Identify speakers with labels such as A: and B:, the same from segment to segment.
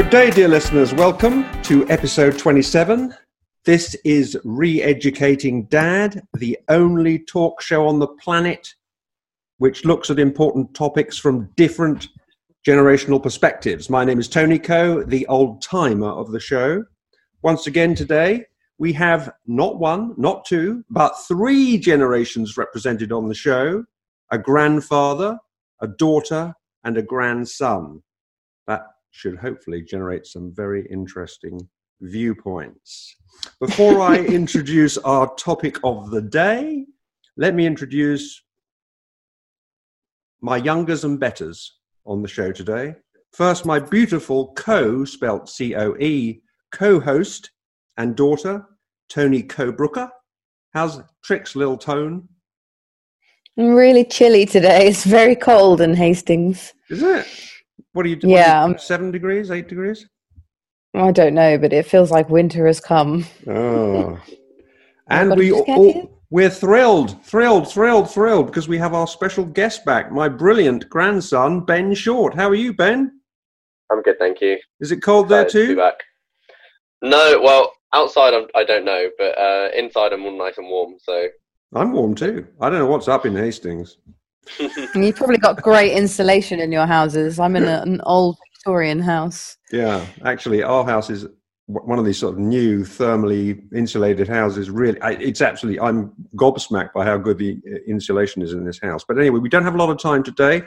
A: Good day, dear listeners. Welcome to episode 27. This is Re Educating Dad, the only talk show on the planet which looks at important topics from different generational perspectives. My name is Tony Coe, the old timer of the show. Once again, today we have not one, not two, but three generations represented on the show a grandfather, a daughter, and a grandson. Should hopefully generate some very interesting viewpoints. Before I introduce our topic of the day, let me introduce my youngers and betters on the show today. First, my beautiful co, spelt C O E, co host and daughter, Tony Coe-Brooker. How's tricks, little Tone?
B: I'm really chilly today. It's very cold in Hastings.
A: Is it? What are you doing?
B: Yeah.
A: Seven degrees, eight degrees?
B: I don't know, but it feels like winter has come.
A: Oh. and we all, we're thrilled, thrilled, thrilled, thrilled because we have our special guest back, my brilliant grandson, Ben Short. How are you, Ben?
C: I'm good, thank you.
A: Is it cold there
C: Excited to be
A: too?
C: back. No, well, outside I'm, I don't know, but uh, inside I'm all nice and warm. So
A: I'm warm too. I don't know what's up in Hastings.
B: You've probably got great insulation in your houses. I'm in a, an old Victorian house.
A: Yeah, actually, our house is one of these sort of new thermally insulated houses. Really, I, it's absolutely. I'm gobsmacked by how good the uh, insulation is in this house. But anyway, we don't have a lot of time today,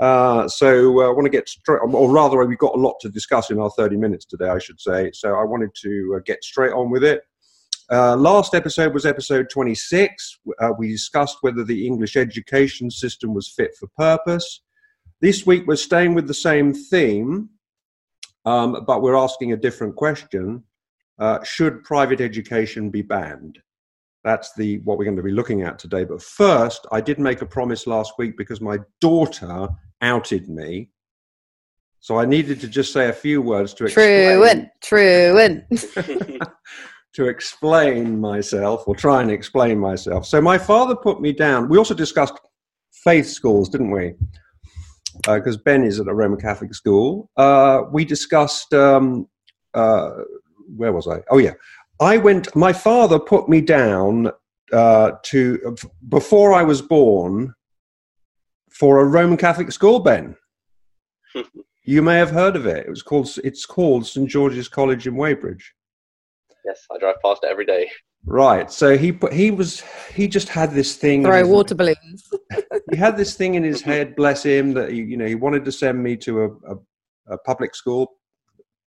A: uh, so uh, I want to get straight. Or rather, we've got a lot to discuss in our 30 minutes today, I should say. So I wanted to uh, get straight on with it. Uh, last episode was episode 26. Uh, we discussed whether the English education system was fit for purpose. This week, we're staying with the same theme, um, but we're asking a different question. Uh, should private education be banned? That's the what we're going to be looking at today. But first, I did make a promise last week because my daughter outed me. So I needed to just say a few words to explain
B: Truant, truant.
A: to explain myself or try and explain myself. So my father put me down. We also discussed faith schools, didn't we? Because Ben is at a Roman Catholic school. Uh, we discussed um, uh, where was I? Oh yeah, I went. My father put me down uh, to before I was born for a Roman Catholic school. Ben, you may have heard of it. It was called. It's called St George's College in Weybridge.
C: Yes, I drive past it every day.
A: Right. So he put, he was he just had this thing. in
B: Throw
A: his-
B: water balloons.
A: He had this thing in his head. Bless him. That he, you know he wanted to send me to a, a, a public school.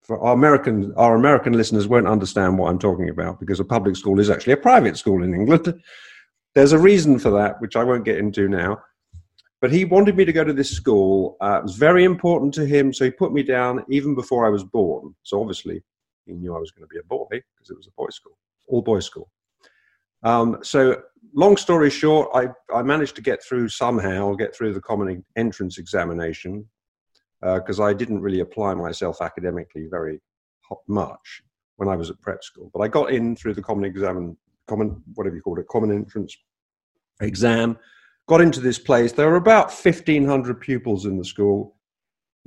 A: For our American our American listeners won't understand what I'm talking about because a public school is actually a private school in England. There's a reason for that, which I won't get into now. But he wanted me to go to this school. Uh, it was very important to him, so he put me down even before I was born. So obviously, he knew I was going to be a boy because it was a boys' school, all boys' school. Um, so, long story short, I, I managed to get through somehow, get through the common entrance examination because I didn't really apply myself academically very much when I was at prep school. But I got in through the common exam, common whatever you call it, common entrance exam. Got into this place. There were about fifteen hundred pupils in the school,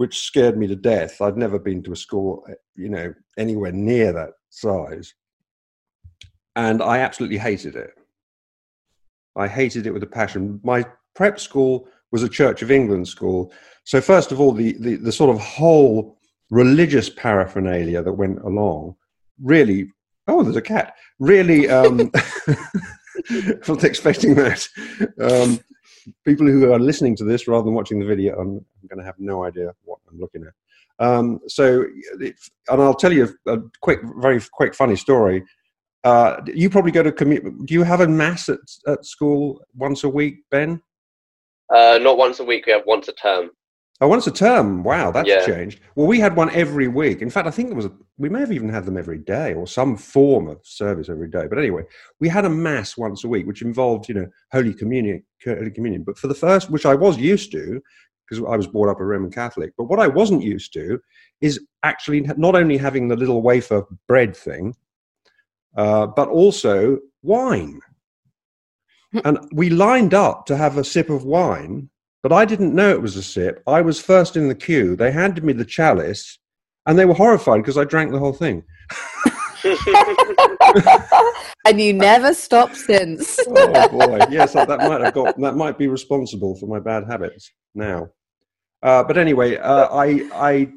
A: which scared me to death. I'd never been to a school, you know, anywhere near that size, and I absolutely hated it. I hated it with a passion. My prep school was a Church of England school. So, first of all, the, the, the sort of whole religious paraphernalia that went along really, oh, there's a cat, really, um, wasn't expecting that. Um, people who are listening to this rather than watching the video, I'm, I'm going to have no idea what I'm looking at. Um, so, and I'll tell you a, quick, very quick, funny story. Uh, you probably go to commu- Do you have a mass at, at school once a week, Ben?
C: Uh, not once a week. We have once a term.
A: Oh, once a term. Wow, that's
C: Yeah.
A: changed. Well, we had one every week. In fact, I think it was. We may have even had them every day, or some form of service every day. But anyway, we had a mass once a week, which involved, you know, Holy Communion. Holy Communion. But for the first, which I was used to, because I was brought up a Roman Catholic. But what I wasn't used to is actually not only having the little wafer bread thing, uh, but also wine. and we lined up to have a sip of wine, but I didn't know it was a sip. I was first in the queue. They handed me the chalice, and they were horrified because I drank the whole thing.
B: and you never stopped since.
A: oh boy, yes, that might have got that might be responsible for my bad habits now. Uh, but anyway, uh, I, I,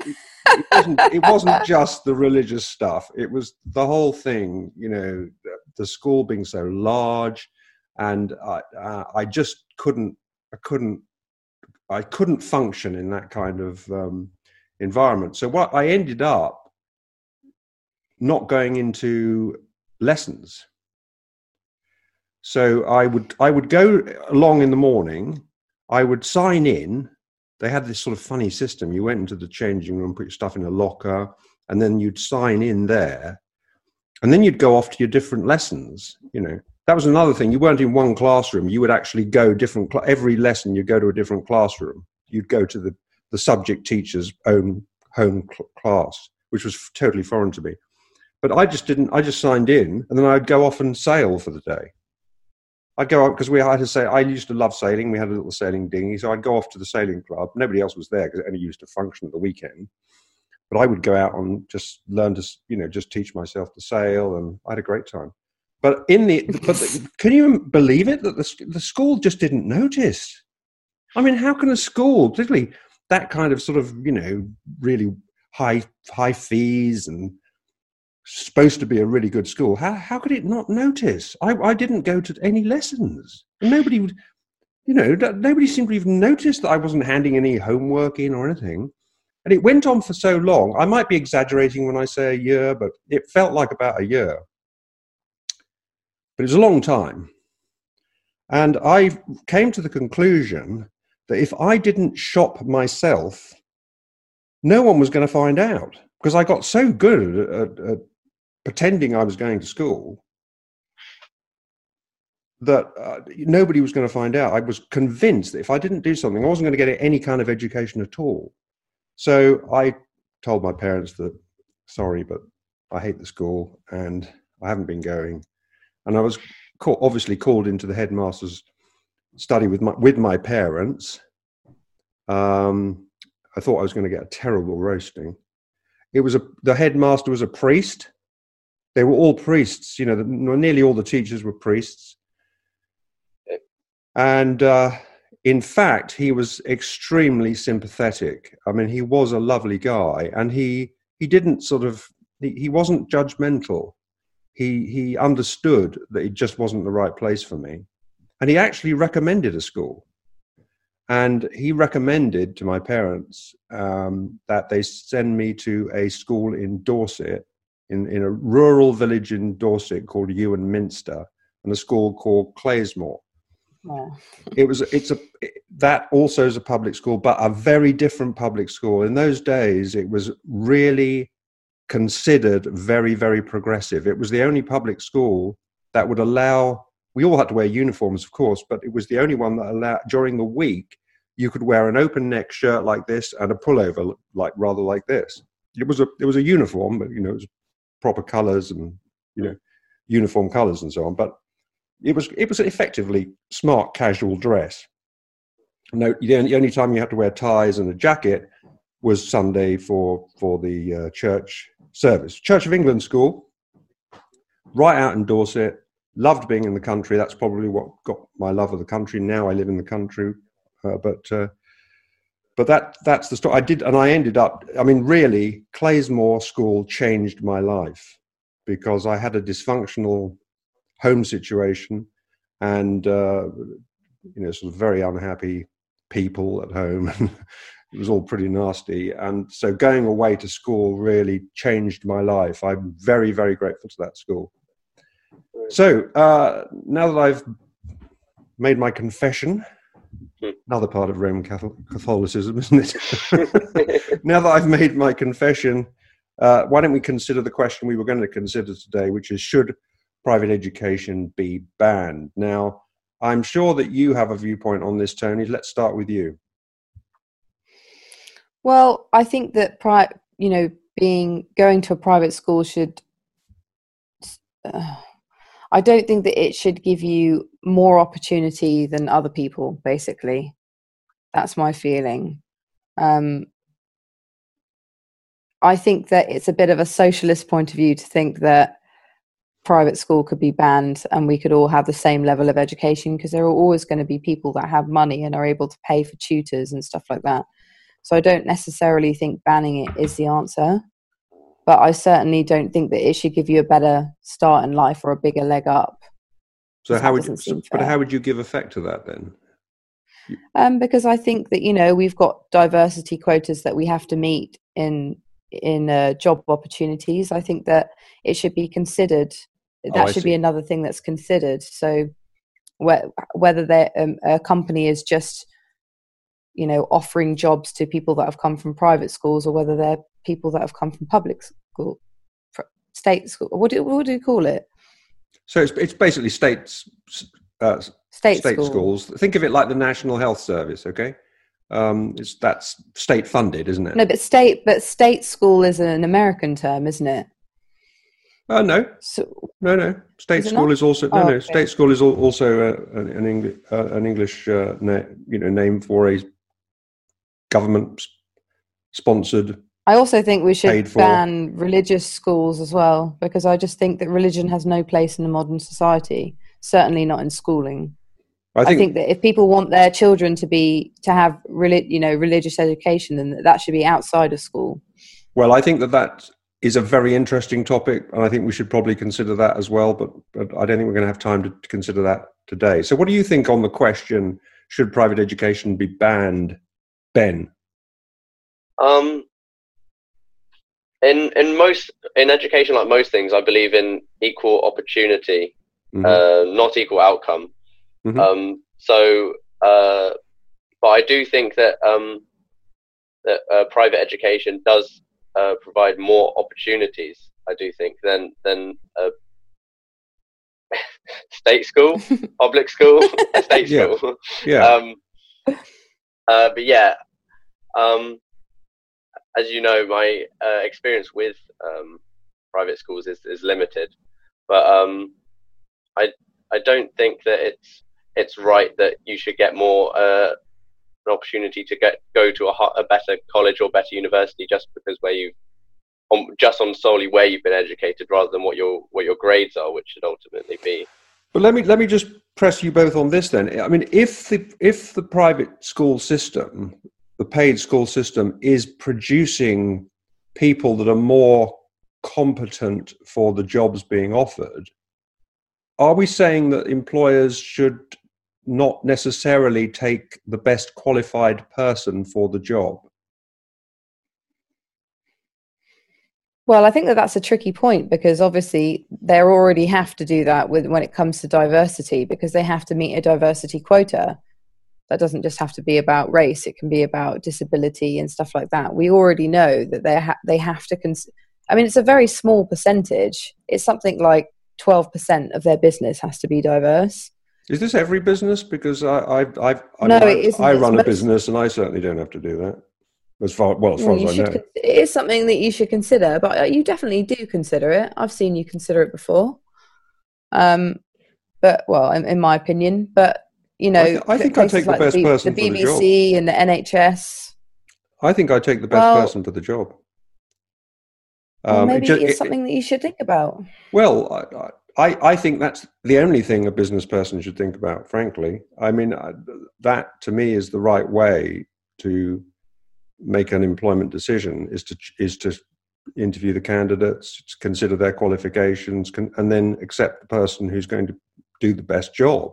A: it wasn't, it wasn't just the religious stuff. It was the whole thing. You know, the school being so large, and I, uh, I just couldn't, I couldn't, I couldn't function in that kind of um, environment. So what I ended up not going into lessons. So I would I would go along in the morning. I would sign in. They had this sort of funny system. You went into the changing room, put your stuff in a locker, and then you'd sign in there, and then you'd go off to your different lessons. You know that was another thing. You weren't in one classroom. You would actually go different. Cl- every lesson you'd go to a different classroom. You'd go to the the subject teacher's own home cl- class, which was totally foreign to me. But I just didn't. I just signed in, and then I'd go off and sail for the day. I'd go out because we had to say. I used to love sailing. We had a little sailing dinghy, so I'd go off to the sailing club. Nobody else was there because it only used to function at the weekend. But I would go out and just learn to, you know, just teach myself to sail, and I had a great time. But in the, but the, can you believe it that the the school just didn't notice? I mean, how can a school, particularly that kind of sort of, you know, really high high fees and supposed to be a really good school. How how could it not notice? I, I didn't go to any lessons. Nobody would, you know, nobody seemed to even notice that I wasn't handing any homework in or anything. And it went on for so long. I might be exaggerating when I say a year, but it felt like about a year. But it was a long time. And I came to the conclusion that if I didn't shop myself, no one was going to find out because I got so good at, at, pretending I was going to school that uh, nobody was going to find out. I was convinced that if I didn't do something, I wasn't going to get any kind of education at all. So I told my parents that, sorry, but I hate the school and I haven't been going. And I was obviously called into the headmaster's study with my with my parents. Um, I thought I was going to get a terrible roasting. It was a the headmaster was a priest, they were all priests. You know, nearly all the teachers were priests. And uh, in fact, he was extremely sympathetic. I mean, he was a lovely guy, and he he didn't sort of he, he wasn't judgmental. He he understood that it just wasn't the right place for me, and he actually recommended a school. And he recommended to my parents um, that they send me to a school in Dorset in, in a rural village in Dorset called Iwerne Minster and a school called Clayesmore. Oh. it was it's a that also is a public school but a very different public school in those days it was really considered very very progressive it was the only public school that would allow we all had to wear uniforms of course but it was the only one that allowed during the week you could wear an open neck shirt like this and a pullover like rather like this it was a it was a uniform but you know it was proper colours and you know uniform colours and so on. But it was it was effectively smart casual dress. No, the only, time you had to wear ties and a jacket was Sunday for for the uh, church service. Church of England school, right out in Dorset. Loved being in the country. That's probably what got my love of the country. Now I live in the country, uh, but uh, but that that's the story. I did, and I ended up. I mean, really, Clayesmore School changed my life because I had a dysfunctional home situation, and uh, you know, sort of very unhappy people at home. it was all pretty nasty, and so going away to school really changed my life. I'm very, very grateful to that school. So uh, now that I've made my confession Another part of Roman Catholicism, isn't it? now that I've made my confession, uh, why don't we consider the question we were going to consider today, which is should private education be banned? Now, I'm sure that you have a viewpoint on this, Tony. Let's start with you.
B: Well, I think that pri- you know being going to a private school should uh, I don't think that it should give you more opportunity than other people, basically. That's my feeling. Um, I think that it's a bit of a socialist point of view to think that private school could be banned and we could all have the same level of education because there are always going to be people that have money and are able to pay for tutors and stuff like that. So I don't necessarily think banning it is the answer, but I certainly don't think that it should give you a better start in life or a bigger leg up.
A: So how would you, but how would you give effect to that then?
B: Um, because I think that you know we've got diversity quotas that we have to meet in in uh, job opportunities. I think that it should be considered Oh, that oh, should see. be another thing that's considered. So wh- whether um, a company is just you know offering jobs to people that have come from private schools or whether they're people that have come from public school state school what do, what do you call it
A: so it's, it's basically states uh, state, state school. schools think of it like the national health service okay um, it's that's state funded isn't it
B: no but state but state school is an american term isn't it
A: uh, no. So, no, no. State is school is also no, oh, no. Okay. State school is also uh, an, English uh, an English uh, na- you know name for a government sponsored.
B: I also think we should ban religious schools as well because I just think that religion has no place in a modern society. Certainly not in schooling. I think, I think that if people want their children to be to have you know religious education, then that should be outside of school.
A: Well, I think that that is a very interesting topic, and I think we should probably consider that as well. But, but I don't think we're going to have time to, to consider that today. So, what do you think on the question: Should private education be banned, Ben?
C: Um, in in most in education, like most things, I believe in equal opportunity, mm-hmm. uh, not equal outcome. Mm-hmm. Um, so, uh, but I do think that um, that uh, private education does uh, provide more opportunities. I do think than than a state school, public school, a state
A: yeah.
C: school.
A: Yeah.
C: Um, uh, but yeah, um, as you know, my uh, experience with um, private schools is, is limited, but um, I I don't think that it's it's right that you should get more uh, an opportunity to get go to a, a better college or better university just because where you on just on solely where you've been educated rather than what your what your grades are, which should ultimately be.
A: But let me let me just press you both on this then. I mean, if the if the private school system, the paid school system, is producing people that are more competent for the jobs being offered, are we saying that employers should not necessarily take the best qualified person for the job.
B: Well, I think that that's a tricky point because obviously they already have to do that with when it comes to diversity because they have to meet a diversity quota. That doesn't just have to be about race; it can be about disability and stuff like that. We already know that they ha- they have to. Cons- I mean, it's a very small percentage. It's something like twelve percent of their business has to be diverse.
A: Is this every business? Because I, I, I, I, no, I, I run a business and I certainly don't have to do that. As far well, as far well, as I know,
B: con- it is something that you should consider. But uh, you definitely do consider it. I've seen you consider it before. Um, but well, in, in my opinion, but you know, I,
A: th- I think I take the like best the, person
B: the BBC the and the NHS.
A: I think I take the best well, person for the job.
B: Um, well, maybe it just, it's something it, that you should think about.
A: Well, I, I, I think that's the only thing a business person should think about, frankly. I mean, that to me is the right way to make an employment decision is to is to interview the candidates, consider their qualifications, can, and then accept the person who's going to do the best job.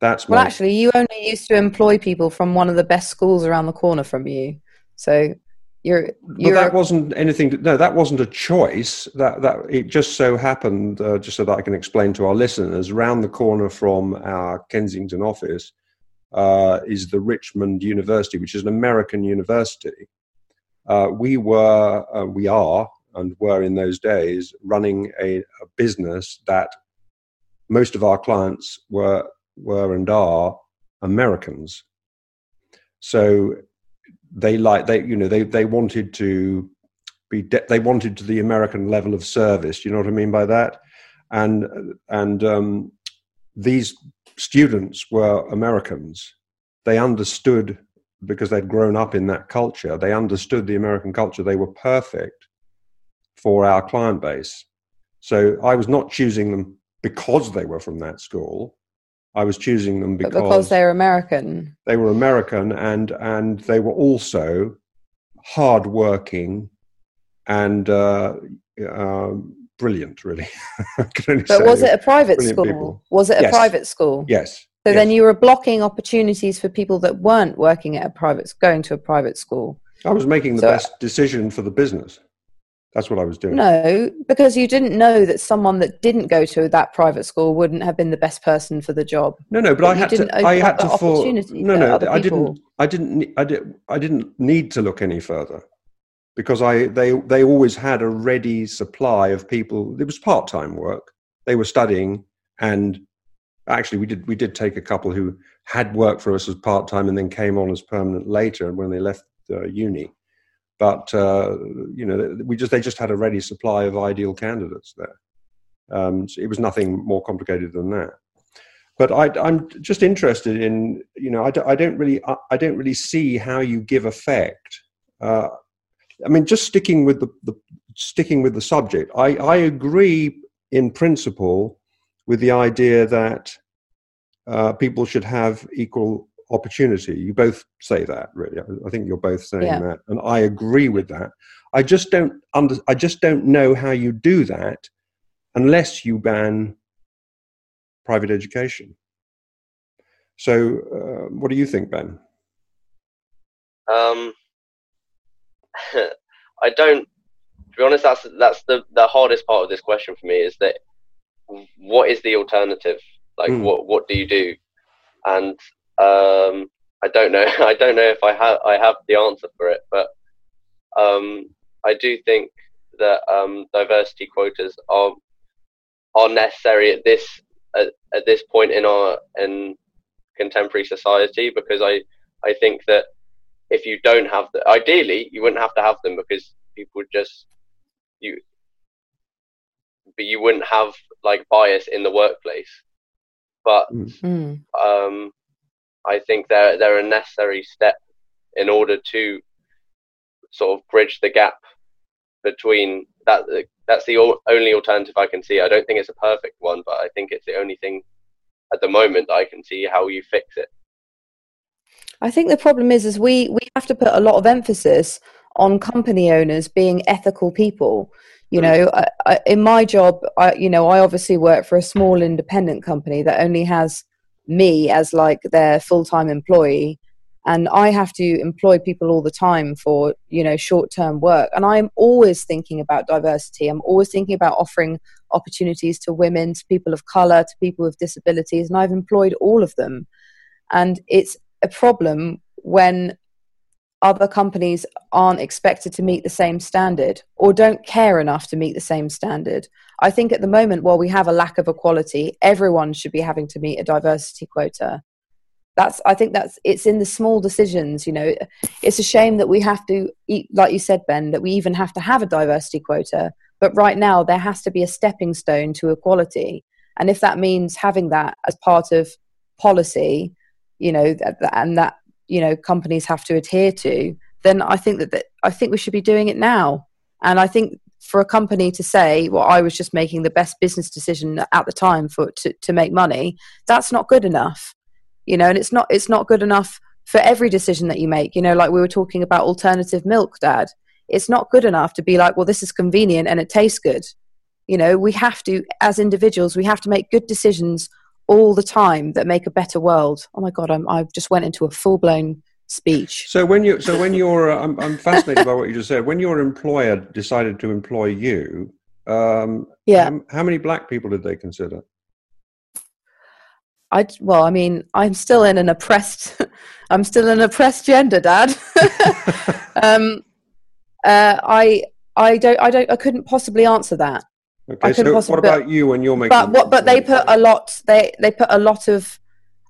A: That's
B: well, my... actually, you only used to employ people from one of the best schools around the corner from you, so you're, you're
A: that wasn't anything. To, no, that wasn't a choice. That that it just so happened, uh, just so that I can explain to our listeners, around the corner from our Kensington office uh, is the Richmond University, which is an American university. Uh, we were, uh, we are, and were in those days running a, a business that most of our clients were were and are Americans. So they like they you know they they wanted to be de- they wanted to the American level of service. You know what I mean by that? And and um, these students were Americans. They understood because they'd grown up in that culture. They understood the American culture. They were perfect. for our client base. So I was not choosing them because they were from that school. I was choosing them because,
B: because they're American.
A: They were American, and and they were also hardworking and uh, uh, brilliant. Really,
B: but was it a private school? People. Was it a yes. private school?
A: Yes.
B: So
A: yes.
B: then you were blocking opportunities for people that weren't working at a private, going to a private school.
A: I was making the so, best decision for the business. That's what I was doing.
B: No, because you didn't know that someone that didn't go to that private school wouldn't have been the best person for the job.
A: No, no, but, but I had to. I had to. For, no, no, I didn't. I didn't. I did. I didn't need to look any further because I they they always had a ready supply of people. It was part time work. They were studying, and actually, we did we did take a couple who had worked for us as part time and then came on as permanent later when they left uh, uni but uh, you know we just they just had a ready supply of ideal candidates there. Um, so it was nothing more complicated than that. But I, am just interested in you know I, I don't really I don't really see how you give effect. Uh, I mean, just sticking with the, the sticking with the subject, I, I agree in principle with the idea that uh, people should have equal opportunity. You both say that, really. I think you're both saying yeah. that, and I agree with that. I just don't under, I just don't know how you do that unless you ban private education. So, uh, what do you think, Ben?
C: Um, I don't. To be honest, that's that's the the hardest part of this question for me is that what is the alternative? Like, mm. what what do you do? And um, I don't know. I don't know if I have I have the answer for it, but um, I do think that um, diversity quotas are are necessary at this at, at this point in our in contemporary society because I I think that if you don't have the ideally you wouldn't have to have them because people would just you but you wouldn't have like bias in the workplace but mm. um I think they're they're a necessary step in order to sort of bridge the gap between that. That's the only alternative I can see. I don't think it's a perfect one, but I think it's the only thing at the moment that I can see how you fix it.
B: I think the problem is, is we we have to put a lot of emphasis on company owners being ethical people. You mm. know, I, I, in my job, I, you know, I obviously work for a small independent company that only has me as like their full-time employee. And i have to employ people all the time for you know short-term work. And i'm always thinking about diversity. I'm always thinking about offering opportunities to women to people of color to people with disabilities. And i've employed all of them. And it's a problem when other companies aren't expected to meet the same standard or don't care enough to meet the same standard. I think at the moment, while we have a lack of equality, everyone should be having to meet a diversity quota. That's, I think that's, it's in the small decisions, you know. It's a shame that we have to, like you said, Ben, that we even have to have a diversity quota. But right now, there has to be a stepping stone to equality. And if that means having that as part of policy, you know, and that you know companies have to adhere to then i think that, that i think we should be doing it now. And i think for a company to say well i was just making the best business decision at the time for to, to make money that's not good enough. You know and it's not it's not good enough for every decision that you make. You know like we were talking about alternative milk dad. It's not good enough to be like well this is convenient and it tastes good. You know we have to as individuals we have to make good decisions all the time that make a better world. Oh my god, I'm, I just went into a full blown speech.
A: So when you so when you're uh, I'm, I'm fascinated by what you just said. When your employer decided to employ you, um, yeah, how, how many black people did they consider?
B: I well, I mean, I'm still in an oppressed, I'm still an oppressed gender, Dad. um, uh, I I don't I don't I couldn't possibly answer that.
A: Okay, so what about you when you're making?
B: But what? But they put a lot. They they put a lot of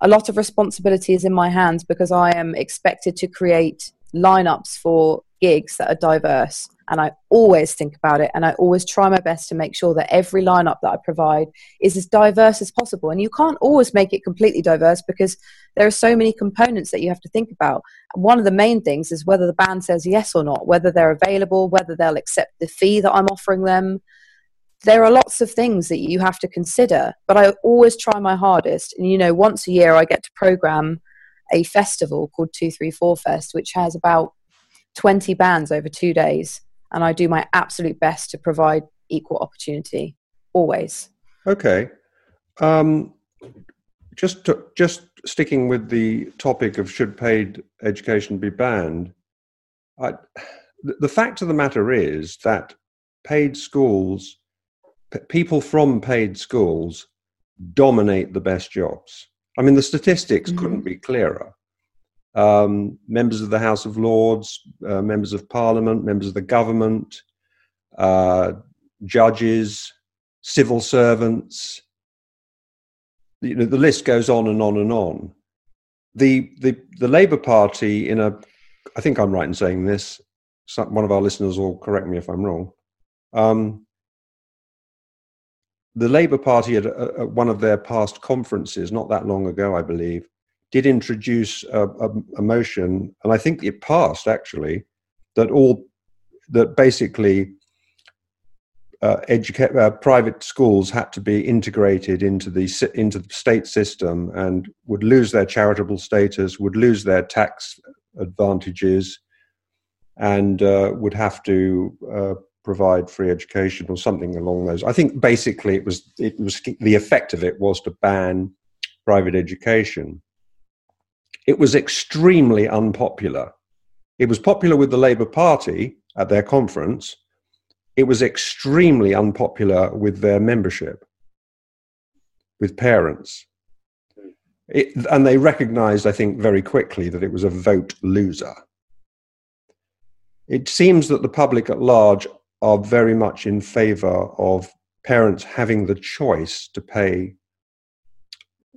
B: a lot of responsibilities in my hands because I am expected to create lineups for gigs that are diverse, and I always think about it and I always try my best to make sure that every lineup that I provide is as diverse as possible. And you can't always make it completely diverse because there are so many components that you have to think about. One of the main things is whether the band says yes or not, whether they're available, whether they'll accept the fee that I'm offering them. There are lots of things that you have to consider, but I always try my hardest. And you know, once a year I get to program a festival called 234 Fest, which has about 20 bands over two days. And I do my absolute best to provide equal opportunity, always.
A: Okay. Um, just, to, just sticking with the topic of should paid education be banned, I, the fact of the matter is that paid schools, p- people from paid schools, dominate the best jobs. I mean, the statistics mm-hmm. couldn't be clearer. Um, members of the House of Lords, uh, members of Parliament, members of the government, uh, judges, civil servants. You know, the list goes on and on and on. The, the, the Labour Party, in a, I think I'm right in saying this, some, one of our listeners will correct me if I'm wrong. Um, the Labour Party at, at, one of their past conferences, not that long ago, I believe, did introduce a, a, a motion, and I think it passed actually, that all that basically uh, educa- uh, private schools had to be integrated into the into the state system and would lose their charitable status, would lose their tax advantages, and uh, would have to uh, provide free education or something along those. I think basically it was it was the effect of it was to ban private education. It was extremely unpopular. It was popular with the Labour Party at their conference. It was extremely unpopular with their membership, with parents. It, and they recognized, I think, very quickly that it was a vote loser. It seems that the public at large are very much in favor of parents having the choice to pay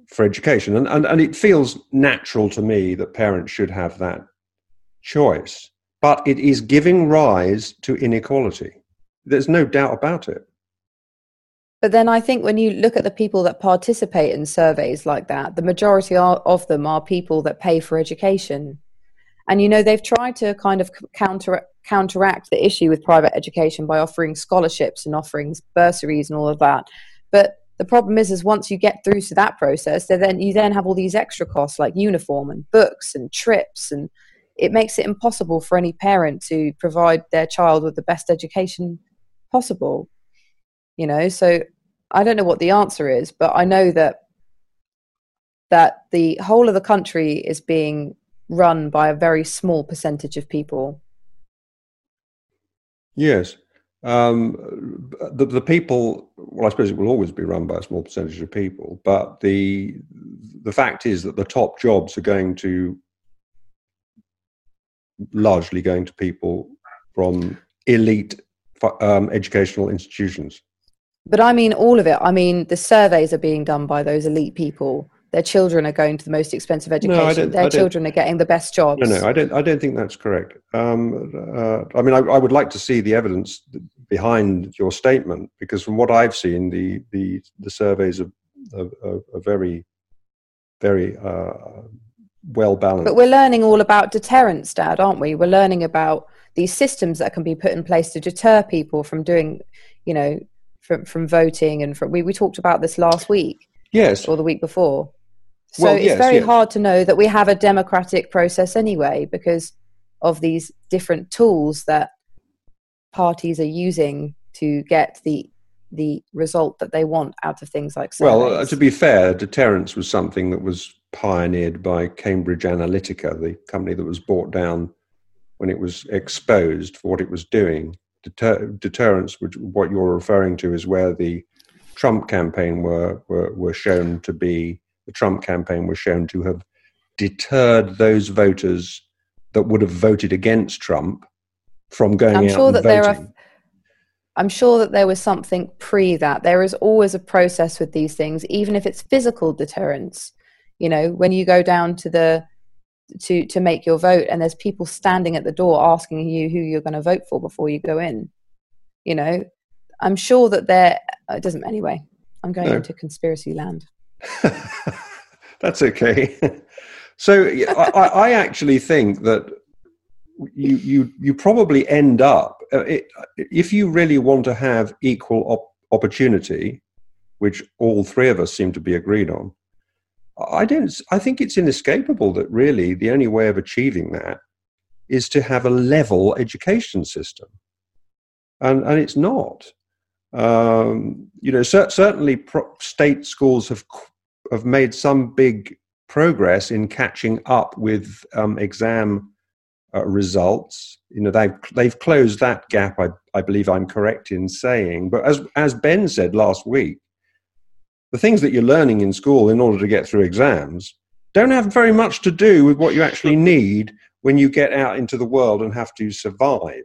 A: for education. And, and, and it feels natural to me that parents should have that choice. But it is giving rise to inequality. There's no doubt about it.
B: But then I think when you look at the people that participate in surveys like that, the majority of them are people that pay for education. And you know, they've tried to kind of counter counteract the issue with private education by offering scholarships and offering bursaries and all of that. But the problem is, is once you get through to that process, then you then have all these extra costs like uniform and books and trips, and it makes it impossible for any parent to provide their child with the best education possible. You know, so I don't know what the answer is, but I know that that the whole of the country is being run by a very small percentage of people
A: Yes. Um, the, the people, well, I suppose it will always be run by a small percentage of people, but the the fact is that the top jobs are going to largely going to people from elite um, educational institutions.
B: But I mean all of it. I mean the surveys are being done by those elite people their children are going to the most expensive education. No, their children are getting the best jobs.
A: No, no, I don't. I don't think that's correct. Um, uh, I mean, I, I, would like to see the evidence behind your statement because, from what I've seen, the the, the surveys are, are, are very, very uh, well balanced.
B: But we're learning all about deterrence, Dad, aren't we? We're learning about these systems that can be put in place to deter people from doing, you know, from from voting, and from, we we talked about this last week.
A: Yes,
B: or the week before. So well, it's yes, very yes. hard to know that we have a democratic process anyway because of these different tools that parties are using to get the the result that they want out of things like surveys.
A: Well, uh, to be fair, deterrence was something that was pioneered by Cambridge Analytica, the company that was bought down when it was exposed for what it was doing. Deter- deterrence, which what you're referring to, is where the Trump campaign were, were, were shown to be the Trump campaign was shown to have deterred those voters that would have voted against Trump from going I'm out sure and that voting. There are,
B: I'm sure that there was something pre that. There is always a process with these things, even if it's physical deterrence. You know, when you go down to the to to make your vote and there's people standing at the door asking you who you're going to vote for before you go in you know i'm sure that there uh, it doesn't anyway i'm going no. into conspiracy land
A: that's okay so I, I, actually think that you you you probably end up uh, it, if you really want to have equal op- opportunity which all three of us seem to be agreed on I don't. I think it's inescapable that really the only way of achieving that is to have a level education system, and and it's not. Um, you know, cer- certainly pro- state schools have have made some big progress in catching up with um, exam uh, results. You know, they've they've closed that gap. I I believe I'm correct in saying. But as as Ben said last week, the things that you're learning in school in order to get through exams don't have very much to do with what you actually need when you get out into the world and have to survive.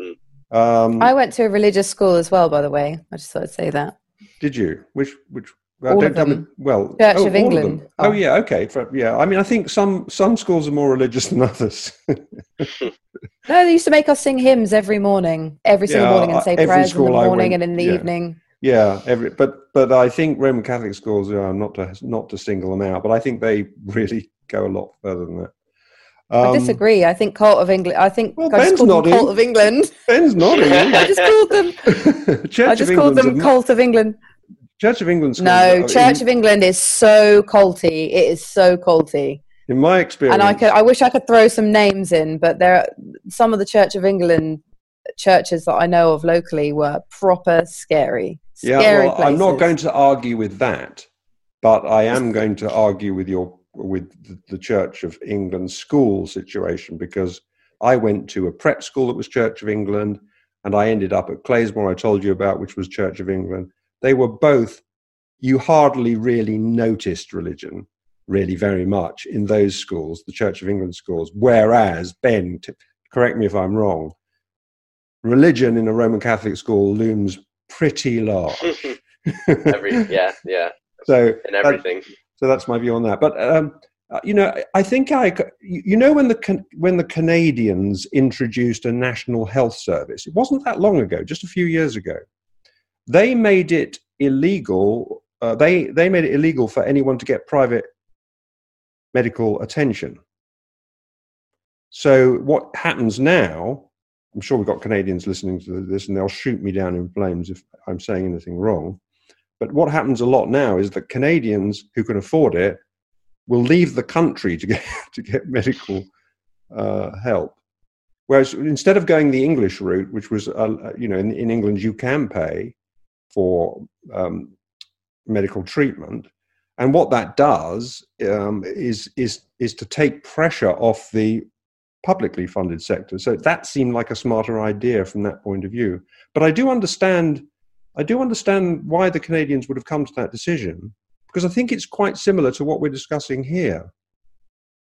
B: Hmm. Um, I went to a religious school as well, by the way. I just thought I'd say that.
A: Did you? Which which?
B: Well, all of them.
A: Well,
B: Church oh, of England.
A: Of oh. oh. yeah, okay. For, yeah, I mean, I think some some schools are more religious than others.
B: no, they used to make us sing hymns every morning, every single yeah, morning, and say prayers in the morning went, and in the yeah. evening.
A: Yeah, every, but but I think Roman Catholic schools are not to not to single them out, but I think they really go a lot further than that.
B: Um, I disagree. I think Cult of England. I think well, I just called them Cult of England.
A: Ben's nodding.
B: I just called them. Church I just called them Cult of England.
A: Church of England.
B: No, Church in, of England is so culty. It is so culty.
A: In my experience,
B: and I could. I wish I could throw some names in, but there are some of the Church of England churches that I know of locally were proper scary.
A: Yeah, well, I'm not going to argue with that, but I am going to argue with your with the Church of England school situation because I went to a prep school that was Church of England, and I ended up at Clayesmore, I told you about, which was Church of England. They were both. You hardly really noticed religion, really very much in those schools, the Church of England schools. Whereas Ben, t- correct me if I'm wrong, religion in a Roman Catholic school looms pretty large.
C: Every, yeah, yeah.
A: So
C: in everything.
A: That, so that's my view on that. But um, uh, you know, I think I, you know, when the when the Canadians introduced a national health service, it wasn't that long ago, just a few years ago. They made it illegal. Uh, they they made it illegal for anyone to get private medical attention. So what happens now I'm sure we've got Canadians listening to this and they'll shoot me down in flames if I'm saying anything wrong. But what happens a lot now is that Canadians who can afford it will leave the country to get to get medical uh, help. Whereas instead of going the English route, which was, uh, you know, in, in, England you can pay for um, medical treatment, and what that does um, is is is to take pressure off the publicly funded sector. So that seemed like a smarter idea from that point of view. But I do understand, I do understand why the Canadians would have come to that decision because I think it's quite similar to what we're discussing here.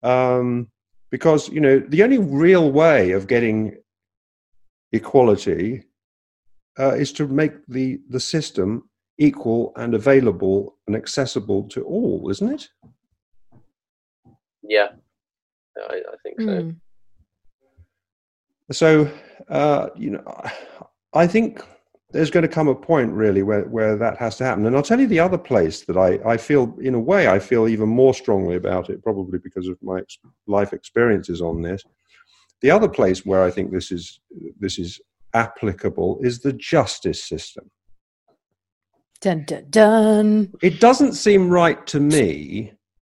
A: Um, because you know the only real way of getting equality uh, is to make the the system equal and available and accessible to all, isn't it?
C: Yeah, I, I think so. Mm.
A: So, uh, you know, I think there's going to come a point really where, where that has to happen. And I'll tell you the other place that I, I feel, in a way, I feel even more strongly about it, probably because of my ex- life experiences on this. The other place where I think this is this is applicable is the justice system.
B: Dun dun dun.
A: It doesn't seem right to me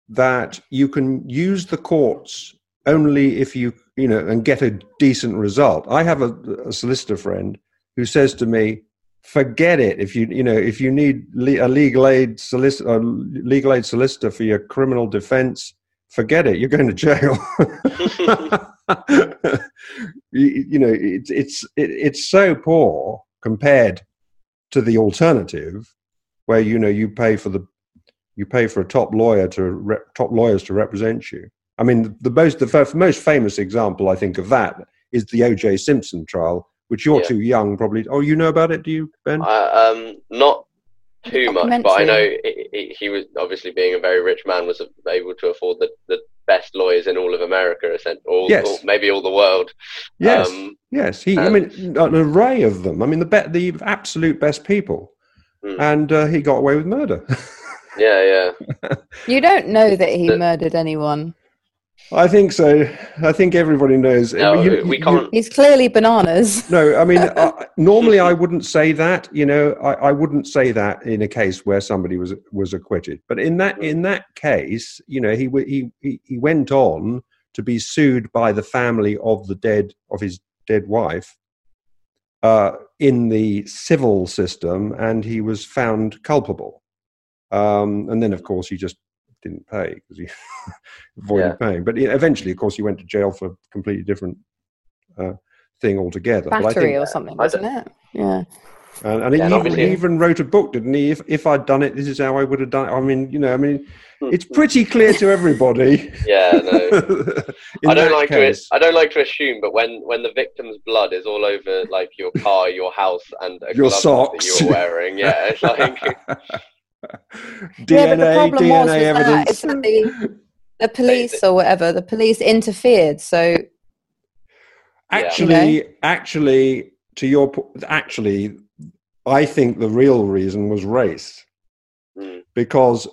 A: that you can use the courts only if you you know, and get a decent result. I have a, a solicitor friend who says to me, forget it if you you know if you need a legal aid solicitor legal aid solicitor for your criminal defense forget it you're going to jail you, you, know it's it's it, it's so poor compared to the alternative where you know you pay for the you pay for a top lawyer to rep, top lawyers to represent you I mean, the most the most famous example I think of that is the O.J. Simpson trial, which you're yeah. too young probably. Oh, you know about it? Do you, Ben?
C: Uh, um, not too much, but I know he was obviously being a very rich man was able to afford the, the best lawyers in all of America, or,
A: Yes.
C: or maybe all the world.
A: Yes,
C: Um,
A: yes. He, I mean, an array of them. I mean, the be- the absolute best people,
C: Hmm.
A: and uh, he got away with murder.
C: yeah, yeah.
B: You don't know that he
C: The-
B: murdered anyone.
A: I think so. I think everybody knows.
C: No,
A: You-
C: we can't.
B: He's clearly bananas.
A: No, I mean, uh, normally I wouldn't say that. You know, I, I wouldn't say that in a case where somebody was was acquitted. But in that in that case, you know, he he he, he went on to be sued by the family of the dead of his dead wife uh, in the civil system, and he was found culpable. Um, and then, of course, he just didn't pay because he avoided paying. But eventually, of course, he went to jail for a completely different uh, thing altogether. But I
B: Battery
A: think,
B: or something,
C: I
B: wasn't it? Yeah.
A: and, and
C: Yeah,
A: he, even, he even wrote a book, didn't he? If, if I'd done it, this is how I would have done it. I mean, you know, I mean,
C: Hmm.
A: it's pretty clear to everybody.
C: Yeah, no. I don't like
A: case.
C: to. I don't like to assume, but when when the victim's blood is all over like your car, your house, and a
A: Your
C: glove
A: socks.
C: that you're wearing, yeah, it's like
A: DNA,
B: yeah, but the problem
A: DNA
B: was, was that,
A: evidence.
B: is that the, the police or whatever, the police interfered. So
A: Actually, actually, to your po- actually, I think the real reason was race.
C: Mm.
A: because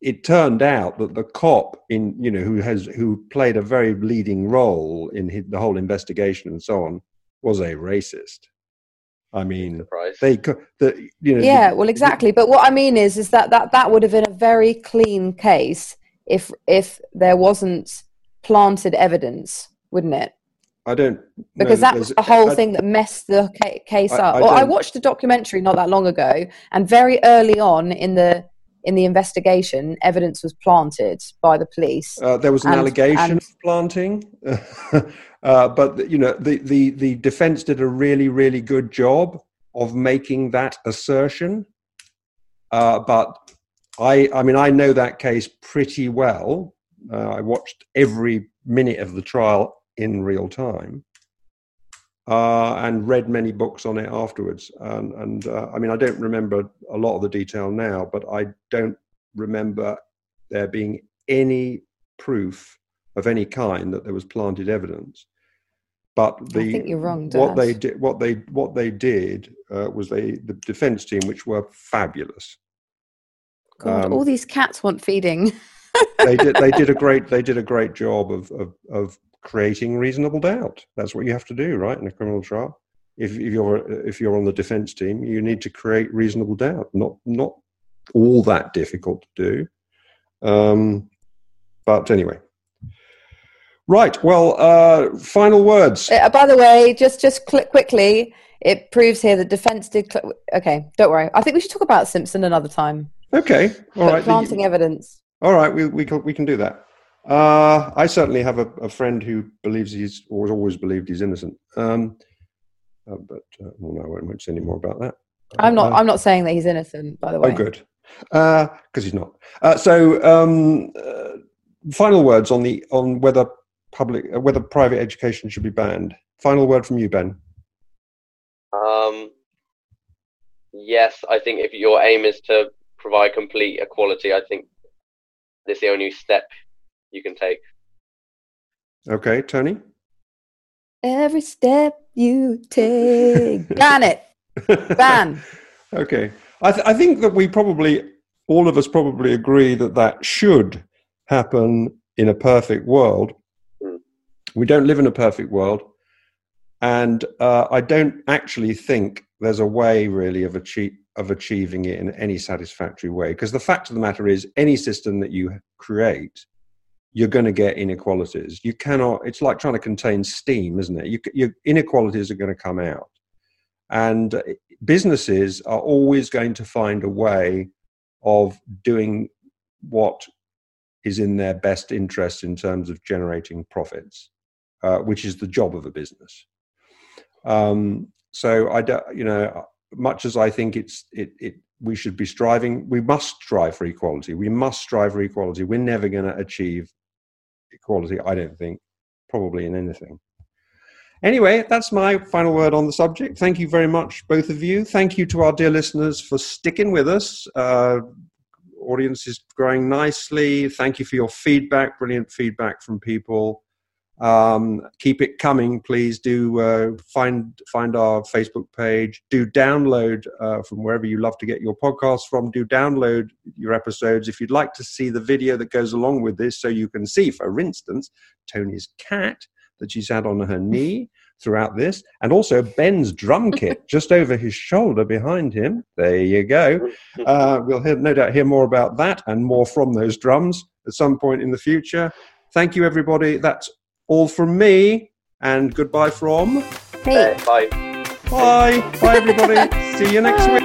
A: it turned out that the cop in you know who has who played a very leading role in hi- the whole investigation and so on was a racist i mean
C: surprise.
A: they co- the you know
B: yeah,
A: the-
B: well, exactly. But what I mean is, is that that that would have been a very clean case if if there wasn't planted evidence, wouldn't it?
A: i don't know
B: because that was the whole
A: I-
B: thing that messed the case
A: I-
B: up.
A: I
B: well, I watched a documentary not that long ago, and very early on in the in the investigation, evidence was planted by the police.
A: uh, there was an
B: and-
A: allegation
B: and-
A: of planting uh, but you know the, the the defense did a really really good job of making that assertion uh, but I, I mean, I know that case pretty well. Uh, I watched every minute of the trial in real time, uh, and read many books on it afterwards. And, and uh, I mean, I don't remember a lot of the detail now, but I don't remember there being any proof of any kind that there was planted evidence. But the
B: I think you're wrong,
A: what they did, what they what they did uh, was they the defense team, which were fabulous.
B: God,
A: um,
B: all these cats want feeding.
A: they did they did a great they did a great job of, of of creating reasonable doubt. That's what you have to do, right, in a criminal trial. If, if you're if you're on the defense team, you need to create reasonable doubt. Not not all that difficult to do. Um, but anyway, right. Well, uh, final words.
B: Uh, by the way, just just cl- quickly, it proves here that defense did. Cl- okay, don't worry. I think we should talk about Simpson another time.
A: Okay, all
B: but
A: right.
B: planting evidence.
A: All right, we we can we can do that. Uh, I certainly have a, a friend who believes he's or has always believed he's innocent. Um, uh, but uh, well, no, I won't, won't say any more about that.
B: I'm not.
A: Uh,
B: I'm not saying that he's innocent. By the way.
A: oh, good, because he's not. Uh, so, um, uh, final words on the on whether public uh, whether private education should be banned. Final word from you, Ben.
C: Um, yes, I think if your aim is to provide complete equality, I think this is the only step you can take.
A: Okay, Tony.
B: Every step you take, ban it. Ban.
A: okay. I, th- I think that we probably, all of us probably agree that that should happen in a perfect world.
C: Mm.
A: We don't live in a perfect world. And uh, I don't actually think there's a way really of, achieve, of achieving it in any satisfactory way. Because the fact of the matter is, any system that you create, you're going to get inequalities. You cannot, it's like trying to contain steam, isn't it? You, your inequalities are going to come out. And uh, businesses are always going to find a way of doing what is in their best interest in terms of generating profits, uh, which is the job of a business. Um, so I, don't, you know, much as I think it's it, it we should be striving, we must strive for equality. We must strive for equality. We're never going to achieve equality, I don't think, probably in anything. Anyway, that's my final word on the subject. Thank you very much, both of you. Thank you to our dear listeners for sticking with us uh, audience is growing nicely. Thank you for your feedback. Brilliant feedback from people. Um, keep it coming, please. Do uh, find find our Facebook page. Do download uh, from wherever you love to get your podcasts from. Do download your episodes if you'd like to see the video that goes along with this, so you can see, for instance, Tony's cat that she's had on her knee throughout this, and also Ben's drum kit just over his shoulder behind him. There you go. Uh, we'll hear, no doubt hear more about that and more from those drums at some point in the future. Thank you, everybody. That's all from me, and goodbye from.
B: Hey.
C: Uh, bye.
A: Bye. Bye, everybody. See you next week.